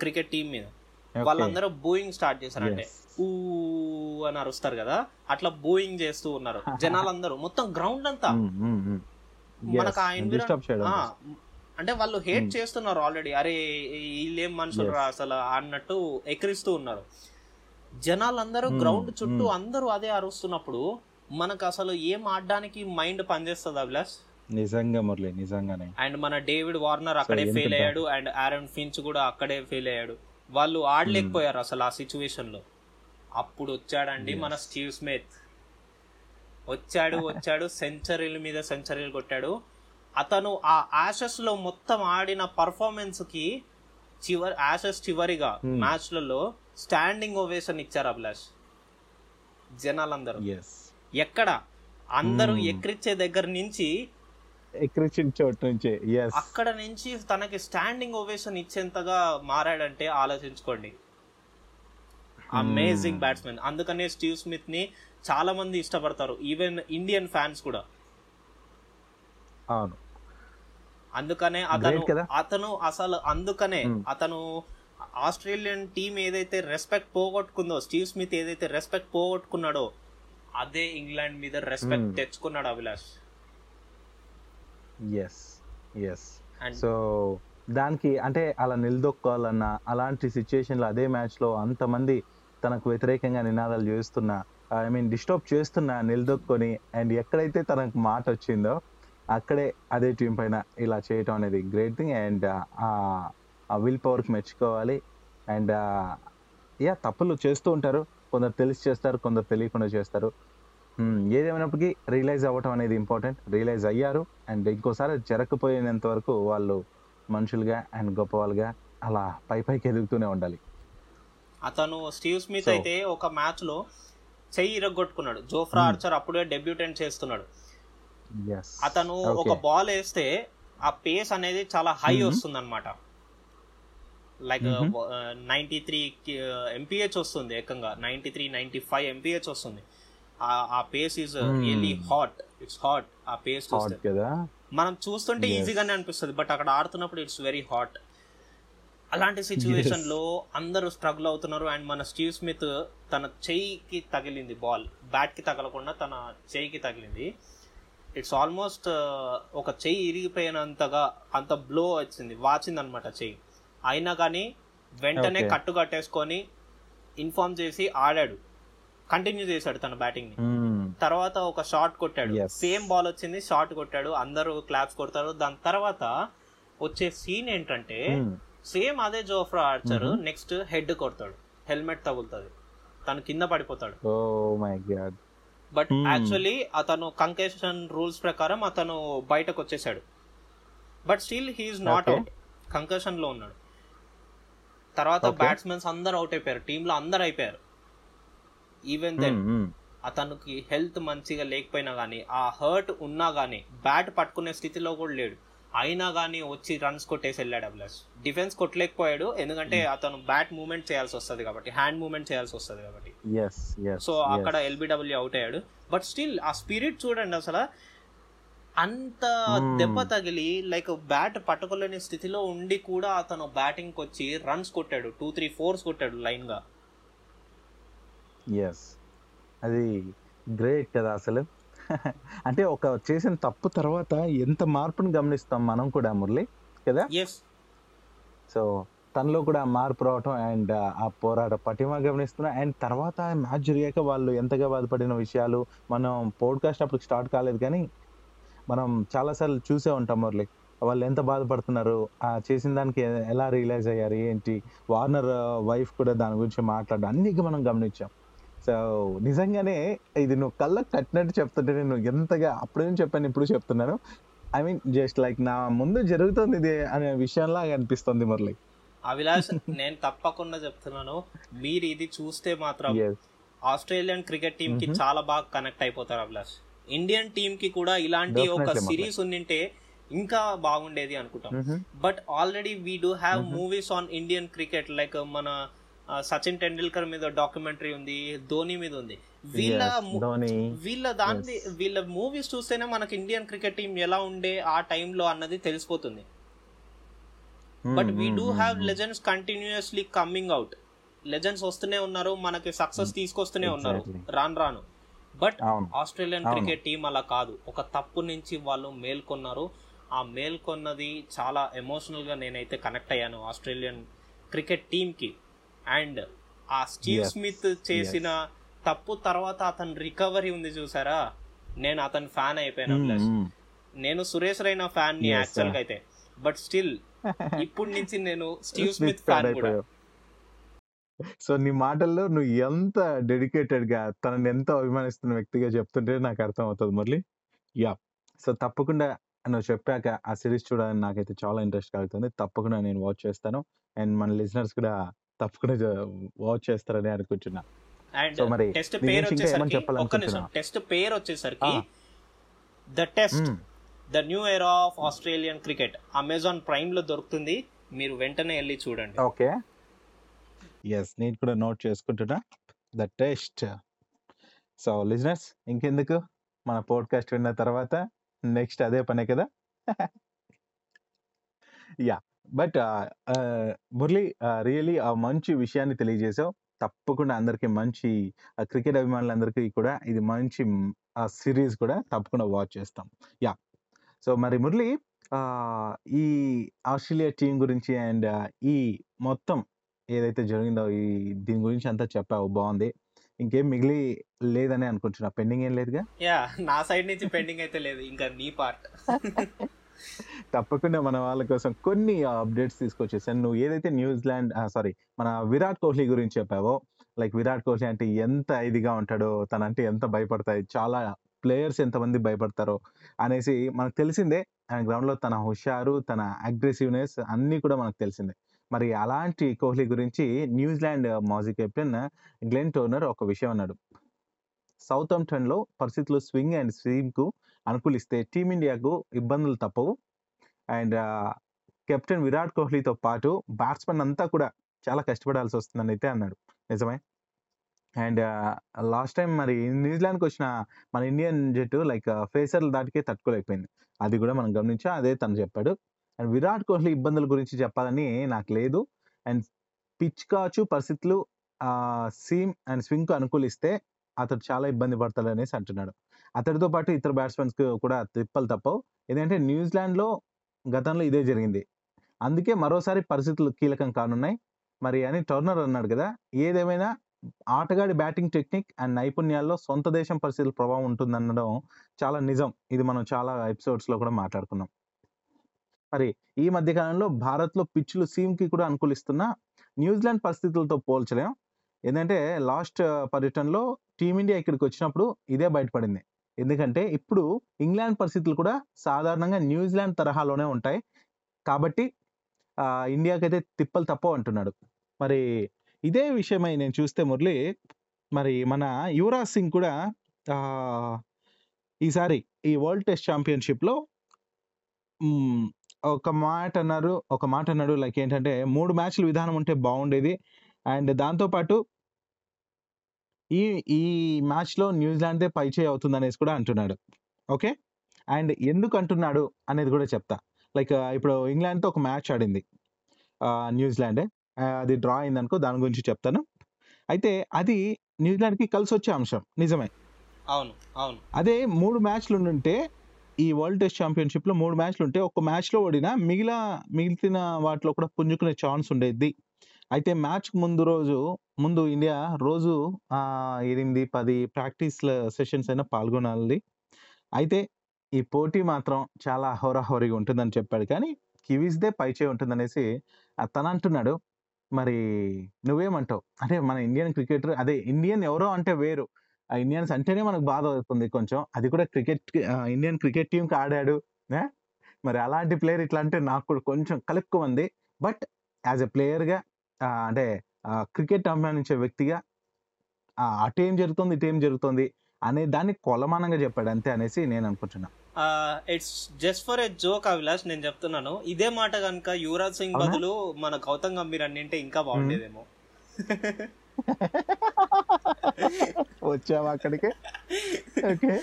క్రికెట్ టీం మీద. వాళ్ళందరూ బూయింగ్ స్టార్ట్ చేశారు అంటే. ఊ అని అరుస్తారు కదా అట్లా బూయింగ్ చేస్తూ ఉన్నారు జనాలందరూ మొత్తం గ్రౌండ్ అంతా Mm, mm, mm. మనకు ఆ Yes, అంటే వాళ్ళు హేట్ చేస్తున్నారు ఆల్రెడీ అరే వీళ్ళేం మనుషులు రా అసలు అన్నట్టు ఎక్కిరిస్తూ ఉన్నారు. జనాలందరూ Hmm, గ్రౌండ్ చుట్టూ hmm. అందరూ అదే అరుస్తున్నప్పుడు మనకు అసలు ఏం ఆడడానికి మైండ్ పనిచేస్తుంది అభిలాష్? నిజంగా మురళి నిజంగానే. అండ్ మన డేవిడ్ వార్నర్ అక్కడే ఫెయిల్ అయ్యాడు అండ్ ఆరన్ ఫించ్ కూడా అక్కడే ఫెయిల్ అయ్యాడు. వాళ్ళు ఆడలేకపోయారు అసలు ఆ సిచ్యువేషన్లో. అప్పుడు వచ్చాడండి మన స్టీవ్ స్మిత్ వచ్చాడు వచ్చాడు సెంచరీల మీద సెంచరీలు కొట్టాడు. అతను ఆ ఆషస్లో మొత్తం ఆడిన పర్ఫార్మెన్స్కి చివరి ఆషస్ చివరిగా Hmm. మ్యాచ్లలో స్టాండింగ్ ఓవేషన్ ఇచ్చారు అభిలాష్. జనాలందరూ. ఎక్కడ? అందరూ Hmm. ఎక్కిరిచ్చే దగ్గర నుంచి చోటు నుంచి. అక్కడ నుంచి తనకి స్టాండింగ్ ఓవేషన్ ఇచ్చేంతగా మారాడంటే ఆలోచించుకోండి. అమేజింగ్ బ్యాట్స్మెన్ అందుకనే స్టీవ్ స్మిత్ని చాలా మంది ఇష్టపడతారు. ఈవెన్ ఇండియన్ ఫ్యాన్స్ కూడా. అవును. అందుకనే అతను. అతను అసలు అందుకనే Hmm. అతను ఆస్ట్రేలియన్ టీం ఏదైతే రెస్పెక్ట్ పోగొట్టుకుందో స్టీవ్ స్మిత్ ఏదైతే రెస్పెక్ట్ పోగొట్టుకున్నాడో అదే ఇంగ్లాండ్ మీద రెస్పెక్ట్ Hmm. తెచ్చుకున్నాడు అభిలాష్ ఎస్ ఎస్ సో దానికి అంటే అలా నిలదొక్కోవాలన్నా అలాంటి సిచ్యుయేషన్లో అదే మ్యాచ్లో అంతమంది తనకు వ్యతిరేకంగా నినాదాలు చేస్తున్నా ఐ మీన్ డిస్టర్బ్ చేస్తున్నా నిలదొక్కొని అండ్ ఎక్కడైతే తనకు మాట వచ్చిందో అక్కడే అదే టీం పైన ఇలా చేయటం అనేది గ్రేట్ థింగ్ అండ్ ఆ విల్ పవర్కి మెచ్చుకోవాలి. అండ్ యా తప్పులు చేస్తూ ఉంటారు. కొందరు తెలిసి చేస్తారు కొందరు తెలియకుండా చేస్తారు. ఏదేమైనప్పటికీ రియలైజ్ అవ్వటం అనేది ఇంపార్టెంట్ రియలైజ్ అయ్యారు అండ్ ఇంకోసారి జరగకపోయినంత వరకు వాళ్ళు మనుషులుగా అండ్ గొప్ప వాళ్ళుగా అలా పై పైకి ఎదుగుతూనే ఉండాలి. అతను స్టీవ్ స్మిత్ అయితే ఒక మ్యాచ్లో చెయ్యి ఇరగొట్టుకున్నాడు. జోఫ్రా. ఆర్చర్ అప్పుడే డెబ్యూటెంట్ చేస్తున్నాడు. అతను ఒక బాల్ వేస్తే ఆ పేస్ అనేది చాలా హై. వస్తుంది అనమాట లైక్. నైన్టీ త్రీ ఎంపీహెచ్ వస్తుంది ఏకంగా. Ninety three ninety five MPH వస్తుంది. ఆ- pace is Hmm. Really hot it's hot ఆ పేస్ చూస్తే. కదా? మనం చూస్తుంటే. ఈజీగానే అనిపిస్తుంది బట్ అక్కడ ఆడుతున్నప్పుడు ఇట్స్ వెరీ హాట్ అలాంటి సిచ్యువేషన్లో అందరూ స్ట్రగుల్ అవుతున్నారు అండ్ మన స్టీవ్ స్మిత్ తన చెయ్యికి తగిలింది బాల్ బ్యాట్కి తగలకుండా తన చెయ్యికి తగిలింది. ఇట్స్ ఆల్మోస్ట్ ఒక చెయ్యి ఇరిగిపోయినంతగా అంత బ్లో వచ్చింది. వాచింది అనమాట చెయ్యి. అయినా కానీ వెంటనే. కట్టు కట్టేసుకొని ఇన్ఫార్మ్ చేసి ఆడాడు. కంటిన్యూ చేశాడు తన బ్యాటింగ్ని. Hmm. తర్వాత ఒక షాట్ కొట్టాడు. సేమ్ బాల్ వచ్చింది షాట్ కొట్టాడు. అందరూ క్లాప్స్ కొడతారు. దాని తర్వాత వచ్చే సీన్ ఏంటంటే Hmm. సేమ్ అదే జోఫ్రా ఆర్చర్. నెక్స్ట్ హెడ్ కొడతాడు. హెల్మెట్ తగులుతుంది. తను కింద పడిపోతాడు. Oh my god but Hmm. Actually అతను కంకేషన్ రూల్స్ ప్రకారం అతను బయటకు వచ్చేసాడు. But still he's not. Out. కంకషన్లో ఉన్నాడు. తర్వాత. బ్యాట్స్మెన్స్ అందరు అవుట్ అయిపోయారు. టీమ్లో అందరు అయిపోయారు. ఈవెన్ దెన్ అతనికి హెల్త్ మంచిగా లేకపోయినా గానీ ఆ హర్ట్ ఉన్నా గానీ బ్యాట్ పట్టుకునే స్థితిలో కూడా లేడు. అయినా గానీ వచ్చి రన్స్ కొట్టేసి వెళ్ళాడు అభిలాష్. డిఫెన్స్ కొట్టలేకపోయాడు ఎందుకంటే అతను బ్యాట్ మూవ్మెంట్ చేయాల్సి వస్తుంది కాబట్టి హ్యాండ్ మూవ్మెంట్ చేయాల్సి వస్తుంది కాబట్టి. సో అక్కడ ఎల్బిడబ్ల్యూ అవుట్ అయ్యాడు. బట్ స్టిల్ ఆ స్పిరిట్ చూడండి అసలు అంత Hmm. దెబ్బ తగిలి లైక్ బ్యాట్ పట్టుకోలేని స్థితిలో ఉండి కూడా అతను బ్యాటింగ్ వచ్చి రన్స్ కొట్టాడు. టూ త్రీ ఫోర్స్ కొట్టాడు లైన్గా. ఎస్ అది గ్రేట్ కదా అసలు. అంటే ఒక చేసిన తప్పు తర్వాత ఎంత మార్పుని గమనిస్తాం మనం కూడా మురళి? కదా? సో తనలో కూడా మార్పు రావటం అండ్ ఆ పోరాట పటిమ గమనిస్తున్నా. అండ్ తర్వాత మ్యాచ్ జరిగాక వాళ్ళు ఎంతగా బాధపడిన విషయాలు మనం పోడ్కాస్ట్ అప్పుడు స్టార్ట్ కాలేదు కానీ మనం చాలాసార్లు చూసే ఉంటాం మురళి. వాళ్ళు ఎంత బాధపడుతున్నారు? ఆ చేసిన దానికి ఎలా రియలైజ్ అయ్యారు? ఏంటి? వార్నర్ వైఫ్ కూడా దాని గురించి మాట్లాడడం అన్ని మనం గమనించాం. సో నిజంగానే ఇది నువ్వు కళ్ళకు కట్టినట్టు చెప్తుంటే నేను ఎంతగా అప్పుడేం చెప్పాను ఇప్పుడు చెప్తున్నాను ఐ మీన్ జస్ట్ లైక్ నా ముందు జరుగుతుంది ఇది అనే విషయంలా అనిపిస్తుంది మురళి అభిలాష్ నేను తప్పకుండా చెప్తున్నాను మీరు ఇది చూస్తే మాత్రం. ఆస్ట్రేలియన్ క్రికెట్ టీమ్కి Mhm. చాలా బాగా కనెక్ట్ అయిపోతారు అభిలాష్ ఇండియన్ టీమ్కి కూడా ఇలాంటి ఒక. సిరీస్ ఉండింటే ఇంకా బాగుండేది అనుకుంటాం. But already we do have. Movies on Indian cricket like మన సచిన్ టెండూల్కర్ మీద డాక్యుమెంటరీ ఉంది ధోని మీద ఉంది. వీళ్ళ వీళ్ళ దాని. వీళ్ళ మూవీస్ చూస్తేనే మనకి ఇండియన్ క్రికెట్ టీం ఎలా ఉండే ఆ టైంలో అన్నది తెలిసిపోతుంది. But we do have legends continuously coming out legends వస్తూనే ఉన్నారు మనకి సక్సెస్ తీసుకొస్తూనే ఉన్నారు. రాను రాను. But Australian. క్రికెట్ టీం అలా కాదు. ఒక తప్పు నుంచి వాళ్ళు మేల్కొన్నారు. ఆ మేల్కొన్నది చాలా ఎమోషనల్గా నేనైతే కనెక్ట్ అయ్యాను ఆస్ట్రేలియన్ క్రికెట్ టీమ్కి. అండ్ ఆ స్టీవ్ స్మిత్ చేసిన తప్పు తర్వాత అతని రికవరీ ఉంది చూసారా? నేను అతని ఫ్యాన్ అయిపోయాను అభిలాష్. నేను సురేష్ రైనా ఫ్యాన్ని యాక్చువల్గా. అయితే. బట్ స్టిల్ ఇప్పుడు నుంచి నేను స్టీవ్ స్మిత్ స్మిత్ ఫ్యాన్ కూడా. సో నీ మాటల్లో నువ్వు ఎంత డెడికేటెడ్గా తనని ఎంతో అభిమానిస్తున్న వ్యక్తిగా చెప్తుంటే నాకు అర్థం అవుతుంది మురళి. యా సో తప్పకుండా నువ్వు చెప్పాక ఆ సిరీస్ చూడాలని నాకైతే చాలా ఇంట్రెస్ట్ కలుగుతుంది. తప్పకుండా నేను వాచ్ చేస్తాను. అండ్ మన లిజనర్స్ కూడా తప్పకుండా వాచ్ చేస్తారని అనుకుంటున్నా. అండ్ సో మరి టెస్ట్ పేరు వచ్చేసరికి ఒక్క నిమిషం చెప్పాలనుకుంటున్నా టెస్ట్ పేరు వచ్చేసరికి. The test. The new era of Australian cricket. Amazon ప్రైమ్లో దొరుకుతుంది. మీరు వెంటనే వెళ్ళి చూడండి. ఓకే. ఎస్ నేను కూడా నోట్ చేసుకుంటున్నా. The test. సో లిజనర్స్ ఇంకెందుకు? మన పోడ్కాస్ట్ విన్న తర్వాత నెక్స్ట్ అదే పనే కదా? యా బట్ మురళి రియలీ ఆ మంచి విషయాన్ని తెలియజేసావు తప్పకుండా అందరికీ మంచి క్రికెట్ అభిమానులందరికీ కూడా ఇది మంచి సిరీస్ కూడా తప్పకుండా వాచ్ చేస్తాం. యా. సో మరి మురళి ఈ ఆస్ట్రేలియా టీం గురించి అండ్ ఈ మొత్తం ఏదైతే జరిగిందో ఈ దీని గురించి అంతా చెప్పావు బాగుంది. ఇంకేం మిగిలి లేదని అనుకుంటున్నా. పెండింగ్ ఏం లేదుగా? యా నా సైడ్ నుంచి పెండింగ్ అయితే లేదు. ఇంకా నీ పార్ట్. తప్పకుండా మన వాళ్ళ కోసం కొన్ని అప్డేట్స్ తీసుకొచ్చేసాను. నువ్వు ఏదైతే న్యూజిలాండ్ సారీ మన విరాట్ కోహ్లీ గురించి చెప్పావో లైక్ విరాట్ కోహ్లీ అంటే ఎంత ఇదిగా ఉంటాడో తనంటే ఎంత భయపడతాయి చాలా ప్లేయర్స్ ఎంతమంది భయపడతారో అనేసి మనకు తెలిసిందే. ఆయన గ్రౌండ్లో తన హుషారు తన అగ్రెసివ్నెస్ అన్ని కూడా మనకు తెలిసిందే. మరి అలాంటి కోహ్లీ గురించి న్యూజిలాండ్ మాజీ కెప్టెన్ గ్లెన్ టోర్నర్ ఒక విషయం అన్నాడు. సౌత్లో పరిస్థితులు స్వింగ్ అండ్ స్వీమ్కు అనుకూలిస్తే టీమిండియాకు ఇబ్బందులు తప్పవు. అండ్ కెప్టెన్ విరాట్ కోహ్లీతో పాటు బ్యాట్స్మెన్ అంతా కూడా చాలా కష్టపడాల్సి వస్తుందని అయితే అన్నాడు. నిజమే? అండ్ లాస్ట్ టైం మరి న్యూజిలాండ్కి వచ్చిన మన ఇండియన్ జట్టు లైక్ ఫేసర్ల దాటికే తట్టుకోలేకపోయింది. అది కూడా మనం గమనించాం అదే తను చెప్పాడు. అండ్ విరాట్ కోహ్లీ ఇబ్బందుల గురించి చెప్పాలని నాకు లేదు. అండ్ పిచ్ కాచు పరిస్థితులు సీమ్ అండ్ స్వింగ్కు అనుకూలిస్తే అతడు చాలా ఇబ్బంది పడతాడు అనేసి అంటున్నాడు. అతడితో పాటు ఇతర బ్యాట్స్మెన్స్ కూడా తిప్పలు తప్పవు. ఎందుకంటే న్యూజిలాండ్లో గతంలో ఇదే జరిగింది. అందుకే మరోసారి పరిస్థితులు కీలకం కానున్నాయి. మరి అని టర్నర్ అన్నాడు కదా ఏదేమైనా ఆటగాడి బ్యాటింగ్ టెక్నిక్ అండ్ నైపుణ్యాల్లో సొంత దేశం పరిస్థితుల ప్రభావం ఉంటుందనడం చాలా నిజం. ఇది మనం చాలా ఎపిసోడ్స్లో కూడా మాట్లాడుకున్నాం. మరి ఈ మధ్యకాలంలో భారత్లో పిచ్చులు సీమ్కి కూడా అనుకూలిస్తున్న న్యూజిలాండ్ పరిస్థితులతో పోల్చలేం. ఏంటంటే లాస్ట్ పర్యటనలో టీమిండియా ఇక్కడికి వచ్చినప్పుడు ఇదే బయటపడింది. ఎందుకంటే ఇప్పుడు ఇంగ్లాండ్ పరిస్థితులు కూడా సాధారణంగా న్యూజిలాండ్ తరహాలోనే ఉంటాయి. కాబట్టి ఇండియాకైతే తిప్పలు తప్పవు అంటున్నాడు. మరి ఇదే విషయమై నేను చూస్తే మురళి మరి మన యువరాజ్ సింగ్ కూడా ఈసారి ఈ వరల్డ్ టెస్ట్ ఛాంపియన్షిప్లో ఒక మాట అన్నారు ఒక మాట అన్నాడు. లైక్ ఏంటంటే మూడు మ్యాచ్ల విధానం ఉంటే బాగుండేది. అండ్ దాంతోపాటు ఈ ఈ మ్యాచ్లో న్యూజిలాండ్దే పైచేయి అవుతుంది అనేసి కూడా అంటున్నాడు. ఓకే? అండ్ ఎందుకు అంటున్నాడు అనేది కూడా చెప్తా. లైక్ ఇప్పుడు ఇంగ్లాండ్తో ఒక మ్యాచ్ ఆడింది. న్యూజిలాండ్. అది డ్రా అయింది అనుకో దాని గురించి చెప్తాను. అయితే అది న్యూజిలాండ్కి కలిసి వచ్చే అంశం. నిజమే? అవును. అవును. అదే మూడు మ్యాచ్లు ఉంటే ఈ వరల్డ్ టెస్ట్ ఛాంపియన్షిప్లో మూడు మ్యాచ్లు ఉంటే ఒక మ్యాచ్లో ఓడినా మిగిలిన మిగిలిన వాటిలో కూడా పుంజుకునే ఛాన్స్ ఉండేది. అయితే మ్యాచ్ ముందు రోజు ముందు ఇండియా రోజు ఆ, ఎనిమిది పది ప్రాక్టీస్ సెషన్స్ అయినా పాల్గొనాలి. అయితే ఈ పోటీ మాత్రం చాలా అహోరాహోరీగా ఉంటుందని చెప్పాడు. కానీ కివీస్దే పైచే ఉంటుందనేసి ఆ, తను అంటున్నాడు మరి నువ్వేమంటావు? అంటే మన ఇండియన్ క్రికెటర్ అదే ఇండియన్ ఎవరో అంటే వేరు. ఆ ఇండియన్స్ అంటేనే మనకు బాధ అవుతుంది కొంచెం. అది కూడా క్రికెట్ ఇండియన్ క్రికెట్ టీంకి ఆడాడు. మరి అలాంటి ప్లేయర్ ఇట్లా అంటే నాకు కూడా కొంచెం కలుక్కుమంది బట్ యాజ్ ఎ ప్లేయర్గా అంటే క్రికెట్ అభిమానించే వ్యక్తిగా అటేం జరుగుతుంది ఇటేం జరుగుతుంది అనే దాన్ని కొలమానంగా చెప్పాడు అంతే అనేసి నేను అనుకుంటున్నా. It's just for a joke Abhilash నేను చెప్తున్నాను. ఇదే మాట కనుక యువరాజ్ సింగ్? బదులు మన గౌతమ్ గంభీర్ అన్నింటే ఇంకా బాగుండేదేమో. వచ్చావా అక్కడికి? Okay.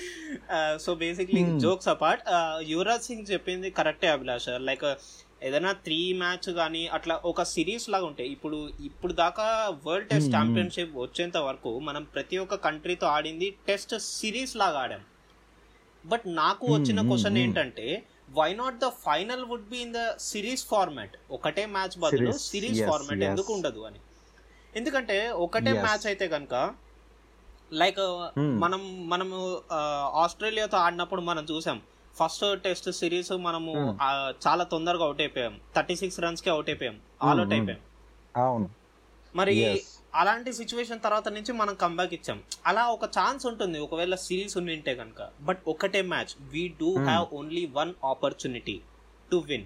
So basically. Jokes apart Yuvraj Singh చెప్పింది కరెక్టే అభిలాష్. లైక్ ఏదైనా త్రీ మ్యాచ్ కానీ అట్లా ఒక సిరీస్ లాగా ఉంటాయి ఇప్పుడు ఇప్పుడు దాకా వరల్డ్ టెస్ట్. ఛాంపియన్షిప్ వచ్చేంత వరకు మనం ప్రతి ఒక్క కంట్రీతో ఆడింది టెస్ట్ సిరీస్ లాగా ఆడాం బట్ నాకు వచ్చిన Hmm, క్వశ్చన్ hmm, hmm. ఏంటంటే why not the final would be in the series format ఒకటే మ్యాచ్ బదులు Series, సిరీస్ ఫార్మాట్. ఎందుకు ఉండదు అని ఎందుకంటే ఒకటే. మ్యాచ్ అయితే కనుక లైక్. మనం మనము ఆ, ఆస్ట్రేలియాతో ఆడినప్పుడు మనం చూసాం ఫస్ట్ టెస్ట్ సిరీస్ మనము చాలా తొందరగా అవుట్ అయిపోయాం. థర్టీ సిక్స్ రన్స్కి అవుట్ అయిపోయాం. ఆల్ అవుట్ అయిపోయాం. అవును. మరి. అలాంటి సిచ్యువేషన్ తర్వాత నుంచి మనం కంబ్యాక్ ఇచ్చాం. అలా ఒక ఛాన్స్ ఉంటుంది. ఒకవేళ సిరీస్ ఉంటే కనుక బట్ ఒకటే match we do. Have only one opportunity to win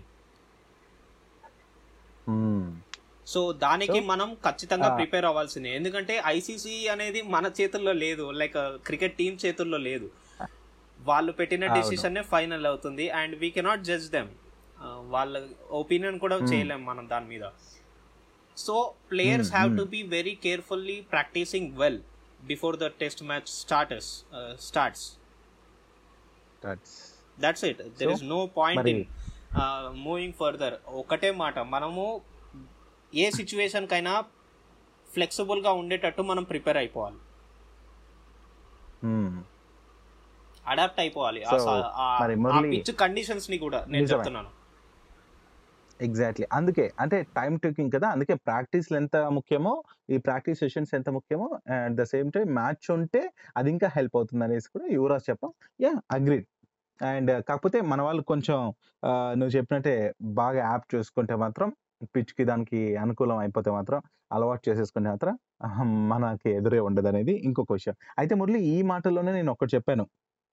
so దానికి మనం ఖచ్చితంగా. ప్రిపేర్ అవ్వాల్సిందే. ఎందుకంటే ఐసీసీ అనేది మన చేతుల్లో లేదు. లైక్ క్రికెట్ టీం చేతుల్లో లేదు. వాళ్ళు పెట్టిన. డెసిషన్ ఫైనల్ అవుతుంది and we cannot judge them వాళ్ళ ఒపీనియన్ కూడా Hmm. చేయలేం మనం దాని మీద so players have. To be very carefully practising well before the test match starters starts that's it there is no point in moving further ఒకటే మాట మనము ఏ situation కైనా ఫ్లెక్సిబుల్గా ఉండేటట్టు మనం ప్రిపేర్ అయిపోవాలి Hmm. అడాప్ట్ అయిపోవాలి. పిచ్ కండిషన్స్ని కూడా నేను. చెప్తున్నాను. ఎగ్జాక్ట్లీ అందుకే అంటే టైం టేకింగ్ కదా అందుకే ప్రాక్టీస్లు ఎంత ముఖ్యమో ఈ ప్రాక్టీస్ సెషన్స్ ఎంత ముఖ్యమో at the same time match ఉంటే అది ఇంకా హెల్ప్ అవుతుంది అనేసి కూడా యువరాజ్ చెప్పాం యా అగ్రీడ్ అండ్ కాకపోతే మన వాళ్ళు కొంచెం ఆ, నువ్వు చెప్పినట్టే బాగా యాప్ చేసుకుంటే మాత్రం పిచ్కి దానికి అనుకూలం అయిపోతే మాత్రం అలవాటు చేసేసుకుంటే మాత్రం మనకి ఎదురే ఉండదు అనేది ఇంకొక విషయం. అయితే మురళి ఈ మాటల్లోనే నేను ఒకటి చెప్పాను.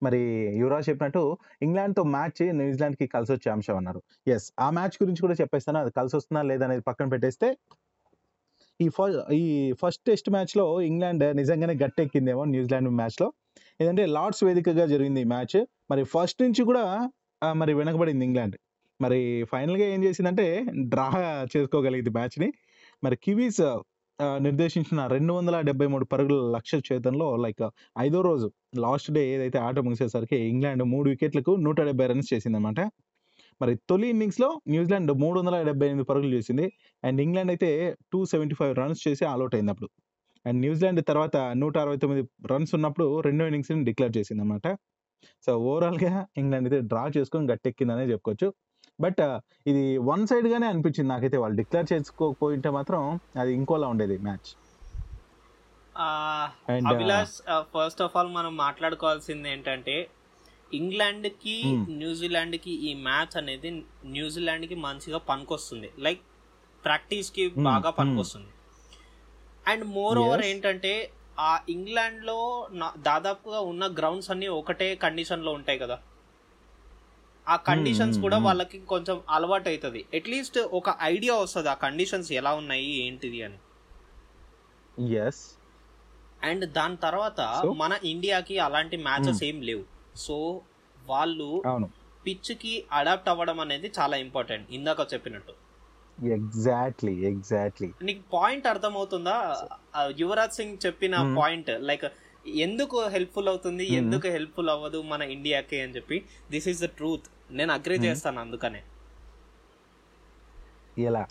మరి యువరాజ్ చెప్పినట్టు ఇంగ్లాండ్తో మ్యాచ్ న్యూజిలాండ్కి కలిసి వచ్చే అంశం అన్నారు. ఎస్ ఆ మ్యాచ్ గురించి కూడా చెప్పేస్తాను. అది కలిసి వస్తుందా లేదా అనేది పక్కన పెట్టేస్తే ఈ ఫస్ట్ ఈ ఫస్ట్ టెస్ట్ మ్యాచ్లో ఇంగ్లాండ్ నిజంగానే గట్టెక్కిందేమో న్యూజిలాండ్ మ్యాచ్లో. ఏదంటే లార్డ్స్ వేదికగా జరిగింది ఈ మ్యాచ్. మరి ఫస్ట్ నుంచి కూడా మరి వెనకబడింది ఇంగ్లాండ్. మరి ఫైనల్గా ఏం చేసిందంటే డ్రా చేసుకోగలిగింది మ్యాచ్ని. మరి కివీస్ నిర్దేశించిన రెండు వందల డెబ్బై మూడు పరుగుల లక్ష్య చేతంలో లైక్ ఐదో రోజు లాస్ట్ డే ఏదైతే ఆట ముగిసేసరికి ఇంగ్లాండ్ మూడు వికెట్లకు నూట డెబ్బై రన్స్ చేసిందన్నమాట. మరి తొలి ఇన్నింగ్స్లో న్యూజిలాండ్ మూడు వందల డెబ్బై ఎనిమిది పరుగులు చేసింది. అండ్ ఇంగ్లాండ్ అయితే టూ సెవెంటీ ఫైవ్ రన్స్ చేసి ఆల్అౌట్ అయింది అప్పుడు అండ్ న్యూజిలాండ్ తర్వాత నూట అరవై తొమ్మిది రన్స్ ఉన్నప్పుడు రెండో ఇన్నింగ్స్ని డిక్లేర్ చేసింది అనమాట సో ఓవరాల్గా ఇంగ్లాండ్ అయితే డ్రా చేసుకొని గట్టెక్కిందనే చెప్పుకోవచ్చు. బట్ ఇది వన్ సైడ్గానే అనిపించింది నాకైతే వాళ్ళు డిక్లేర్ చేసుకోకపోయింటే మాత్రం అది ఇంకోలా ఉండేది match Abhilash first of all మనం మాట్లాడుకోవాల్సింది ఏంటంటే ఇంగ్లాండ్కి Hmm. న్యూజిలాండ్కి ఈ మ్యాచ్ అనేది న్యూజిలాండ్కి మంచిగా పనికొస్తుంది లైక్ ప్రాక్టీస్కి Hmm, బాగా hmm. పనికొస్తుంది అండ్ మోర్ ఓవర్. ఏంటంటే ఆ ఇంగ్లాండ్లో దాదాపుగా ఉన్న గ్రౌండ్స్ అన్ని ఒకటే కండిషన్లో ఉంటాయి కదా ఆ కండిషన్స్ hmm, కూడా hmm. వాళ్ళకి కొంచెం అలవాటు అవుతుంది అట్లీస్ట్ ఒక ఐడియా వస్తుంది ఆ కండిషన్స్ ఎలా ఉన్నాయి ఏంటిది అని. ఎస్ అండ్ దాని తర్వాత? మన ఇండియాకి అలాంటి మ్యాచెస్ ఏం లేవు. సో వాళ్ళు అవును. పిచ్కి అడాప్ట్ అవ్వడం అనేది చాలా ఇంపార్టెంట్ ఇందాక చెప్పినట్టు. ఎగ్జాక్ట్లీ ఎగ్జాక్ట్లీ నీకు పాయింట్ అర్థమవుతుందా? యువరాజ్ సింగ్ చెప్పిన Hmm. పాయింట్ లైక్ ఎందుకు హెల్ప్ఫుల్ అవుతుంది Hmm. ఎందుకు హెల్ప్ఫుల్ అవ్వదు మన ఇండియాకి అని చెప్పి దిస్ ఈస్ ద ట్రూత్ నేను అగ్రి Hmm. చేస్తాను అందుకనే ఎలా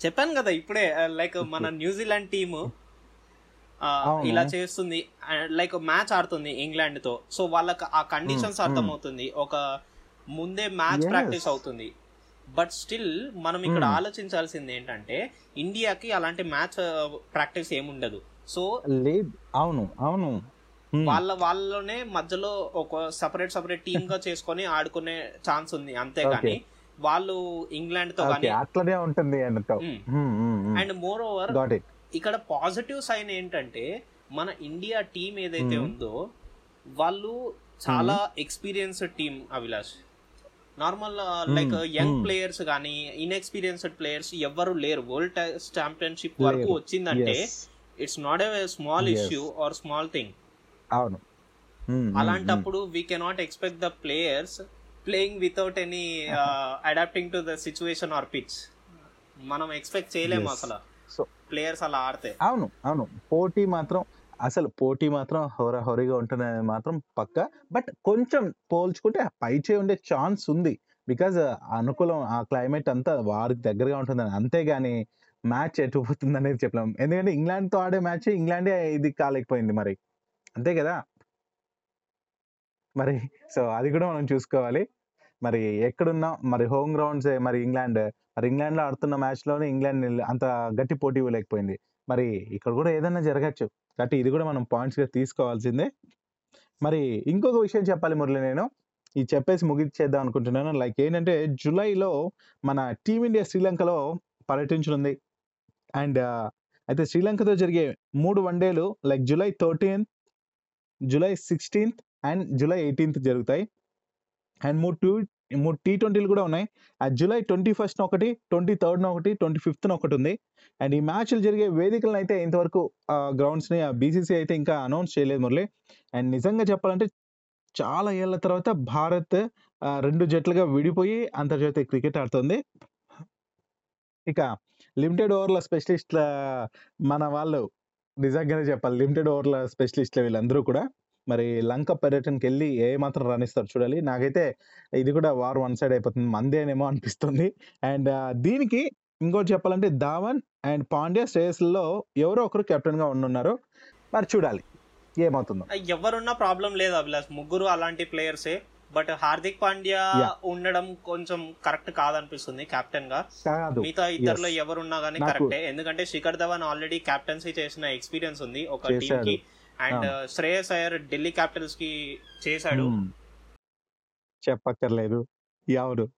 చెప్పాను కదా ఇప్పుడే లైక్ మన న్యూజిలాండ్ టీమ్. ఇలా చేస్తుంది లైక్ మ్యాచ్ ఆడుతుంది ఇంగ్లాండ్తో సో వాళ్ళకి ఆ కండిషన్స్ Hmm, అర్థమవుతుంది ఒక ముందే మ్యాచ్. ప్రాక్టీస్ అవుతుంది బట్ స్టిల్ మనం ఇక్కడ Hmm. ఆలోచించాల్సింది ఏంటంటే ఇండియాకి అలాంటి మ్యాచ్ ప్రాక్టీస్ ఏముండదు సో లేదు అవును అవును Hmm. వాళ్ళ వాళ్ళలోనే మధ్యలో ఒక సపరేట్ సపరేట్ టీమ్గా చేసుకొని ఆడుకునే ఛాన్స్ ఉంది. అంతేగాని వాళ్ళు ఇంగ్లాండ్తో కానీ అట్లనే ఉంటుంది Hmm. అండ్ మోర్ ఓవర్ ఇక్కడ పాజిటివ్ సైన్ ఏంటంటే మన ఇండియా టీం ఏదైతే Hmm. ఉందో వాళ్ళు చాలా experienced team Abhilash. Normal like young Hmm. Players కానీ ఇన్ఎక్స్పీరియన్స్డ్ ప్లేయర్స్ ఎవ్వరు లేరు. వరల్డ్ టెస్ట్ ఛాంపియన్షిప్ వరకు. వచ్చిందంటే it's not a small. Issue or small thing అవును. అలాంటప్పుడు we cannot expect the players playing without any adapting to the situation or pitch మనం expect చేయలేము. అసలు. సో ప్లేయర్స్ అలా ఆడితే. అవును అవును. పోటీ మాత్రం అసలు పోటీ మాత్రం హోరాహోరీగా ఉంటుంది అనేది మాత్రం పక్క. బట్ కొంచెం పోల్చుకుంటే పైచే ఉండే ఛాన్స్ ఉంది. బికాజ్ అనుకూలం ఆ క్లైమేట్ అంతా వారికి దగ్గరగా ఉంటుందని. అంతేగాని మ్యాచ్ ఎటు పోతుంది అనేది చెప్పలేం ఎందుకంటే ఇంగ్లాండ్తో ఆడే మ్యాచ్ ఇంగ్లాండే ఇది కాలేకపోయింది మరి. అంతే కదా? మరి సో అది కూడా మనం చూసుకోవాలి. మరి ఎక్కడున్నా? మరి హోమ్ గ్రౌండ్స్ మరి ఇంగ్లాండ్ మరి ఇంగ్లాండ్లో ఆడుతున్న మ్యాచ్లోనే ఇంగ్లాండ్ అంత గట్టి పోటీ ఇవ్వలేకపోయింది. మరి ఇక్కడ కూడా ఏదైనా జరగచ్చు. కాబట్టి ఇది కూడా మనం పాయింట్స్గా తీసుకోవాల్సిందే. మరి ఇంకొక విషయం చెప్పాలి మురళి నేను. ఇది చెప్పేసి ముగించేద్దాం అనుకుంటున్నాను. లైక్ ఏంటంటే జూలైలో మన టీమిండియా శ్రీలంకలో పర్యటించనుంది. అండ్ అయితే శ్రీలంకతో జరిగే మూడు వన్డేలు like July thirteenth July sixteenth and July eighteenth జరుగుతాయి. అండ్ మూడు టూ మూడు టీ ట్వంటీలు కూడా ఉన్నాయి. ఆ జూలై ట్వంటీ ఫస్ట్ ఒకటి ట్వంటీ థర్డ్ ఒకటి ట్వంటీ ఫిఫ్త్న ఒకటి ఉంది. అండ్ ఈ మ్యాచ్లు జరిగే వేదికలను అయితే ఇంతవరకు గ్రౌండ్స్ని బీసీసీ అయితే ఇంకా అనౌన్స్ చేయలేదు మురళి. అండ్ నిజంగా చెప్పాలంటే చాలా ఏళ్ళ తర్వాత భారత్ రెండు జట్లుగా విడిపోయి అంతర్జాతీయ క్రికెట్ ఆడుతుంది. ఇక లిమిటెడ్ ఓవర్ల స్పెషలిస్ట్ల మన వాళ్ళు నిజంగానే చెప్పాలి. లిమిటెడ్ ఓవర్ల స్పెషలిస్ట్లు వీళ్ళందరూ కూడా. మరి లంక పర్యటనకి వెళ్ళి ఏ మాత్రం రన్ ఇస్తారు చూడాలి. నాకైతే ఇది కూడా వార్ వన్ సైడ్ అయిపోతుంది. మందేనేమో అనిపిస్తుంది. అండ్ దీనికి ఇంకోటి చెప్పాలంటే ధావన్ అండ్ పాండ్యా శ్రేయస్లో ఎవరో ఒకరు కెప్టెన్గా ఉండున్నారు. మరి చూడాలి. ఏమవుతుందో. ఎవరున్నా ప్రాబ్లం లేదు అభిలాష్. ముగ్గురు అలాంటి ప్లేయర్సే. బట్ హార్దిక్ పాండ్యా. ఉండడం కొంచెం కరెక్ట్ కాదనిపిస్తుంది కెప్టెన్గా. మిగతా ఇద్దరులో. ఎవరున్నా గానీ కరెక్టే. ఎందుకంటే శిఖర్ ధవన్ ఆల్రెడీ కెప్టెన్సీ చేసిన ఎక్స్పీరియన్స్ ఉంది ఒక టీమ్. కి అండ్ శ్రేయస్ అయ్యర్ ఢిల్లీ క్యాపిటల్స్కి చేశాడు. మ్మ్. చెప్పక్కర్లేదు. ఎవరు?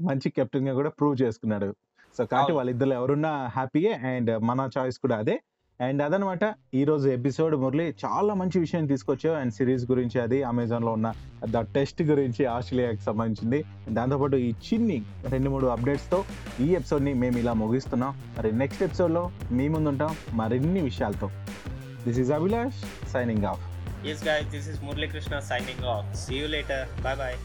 మంచి కెప్టెన్గా కూడా ప్రూవ్ చేసుకున్నాడు. సో కాబట్టి. వాళ్ళిద్దరు ఎవరున్నా హ్యాపీయే అండ్ మన చాయిస్ కూడా అదే. అండ్ అదనమాట ఈరోజు ఎపిసోడ్ మురళి చాలా మంచి విషయం తీసుకొచ్చావు. అండ్ సిరీస్ గురించి అది అమెజాన్లో ఉన్న ద టెస్ట్ గురించి ఆస్ట్రేలియాకి సంబంధించింది. దాంతోపాటు ఈ చిన్ని రెండు మూడు అప్డేట్స్తో ఈ ఎపిసోడ్ని మేము ఇలా ముగిస్తున్నాం. మరి నెక్స్ట్ ఎపిసోడ్లో మీ ముందు ఉంటాం మరిన్ని విషయాలతో. This is Abhilash signing off yes guys this is Muralikrishna signing off see you later bye bye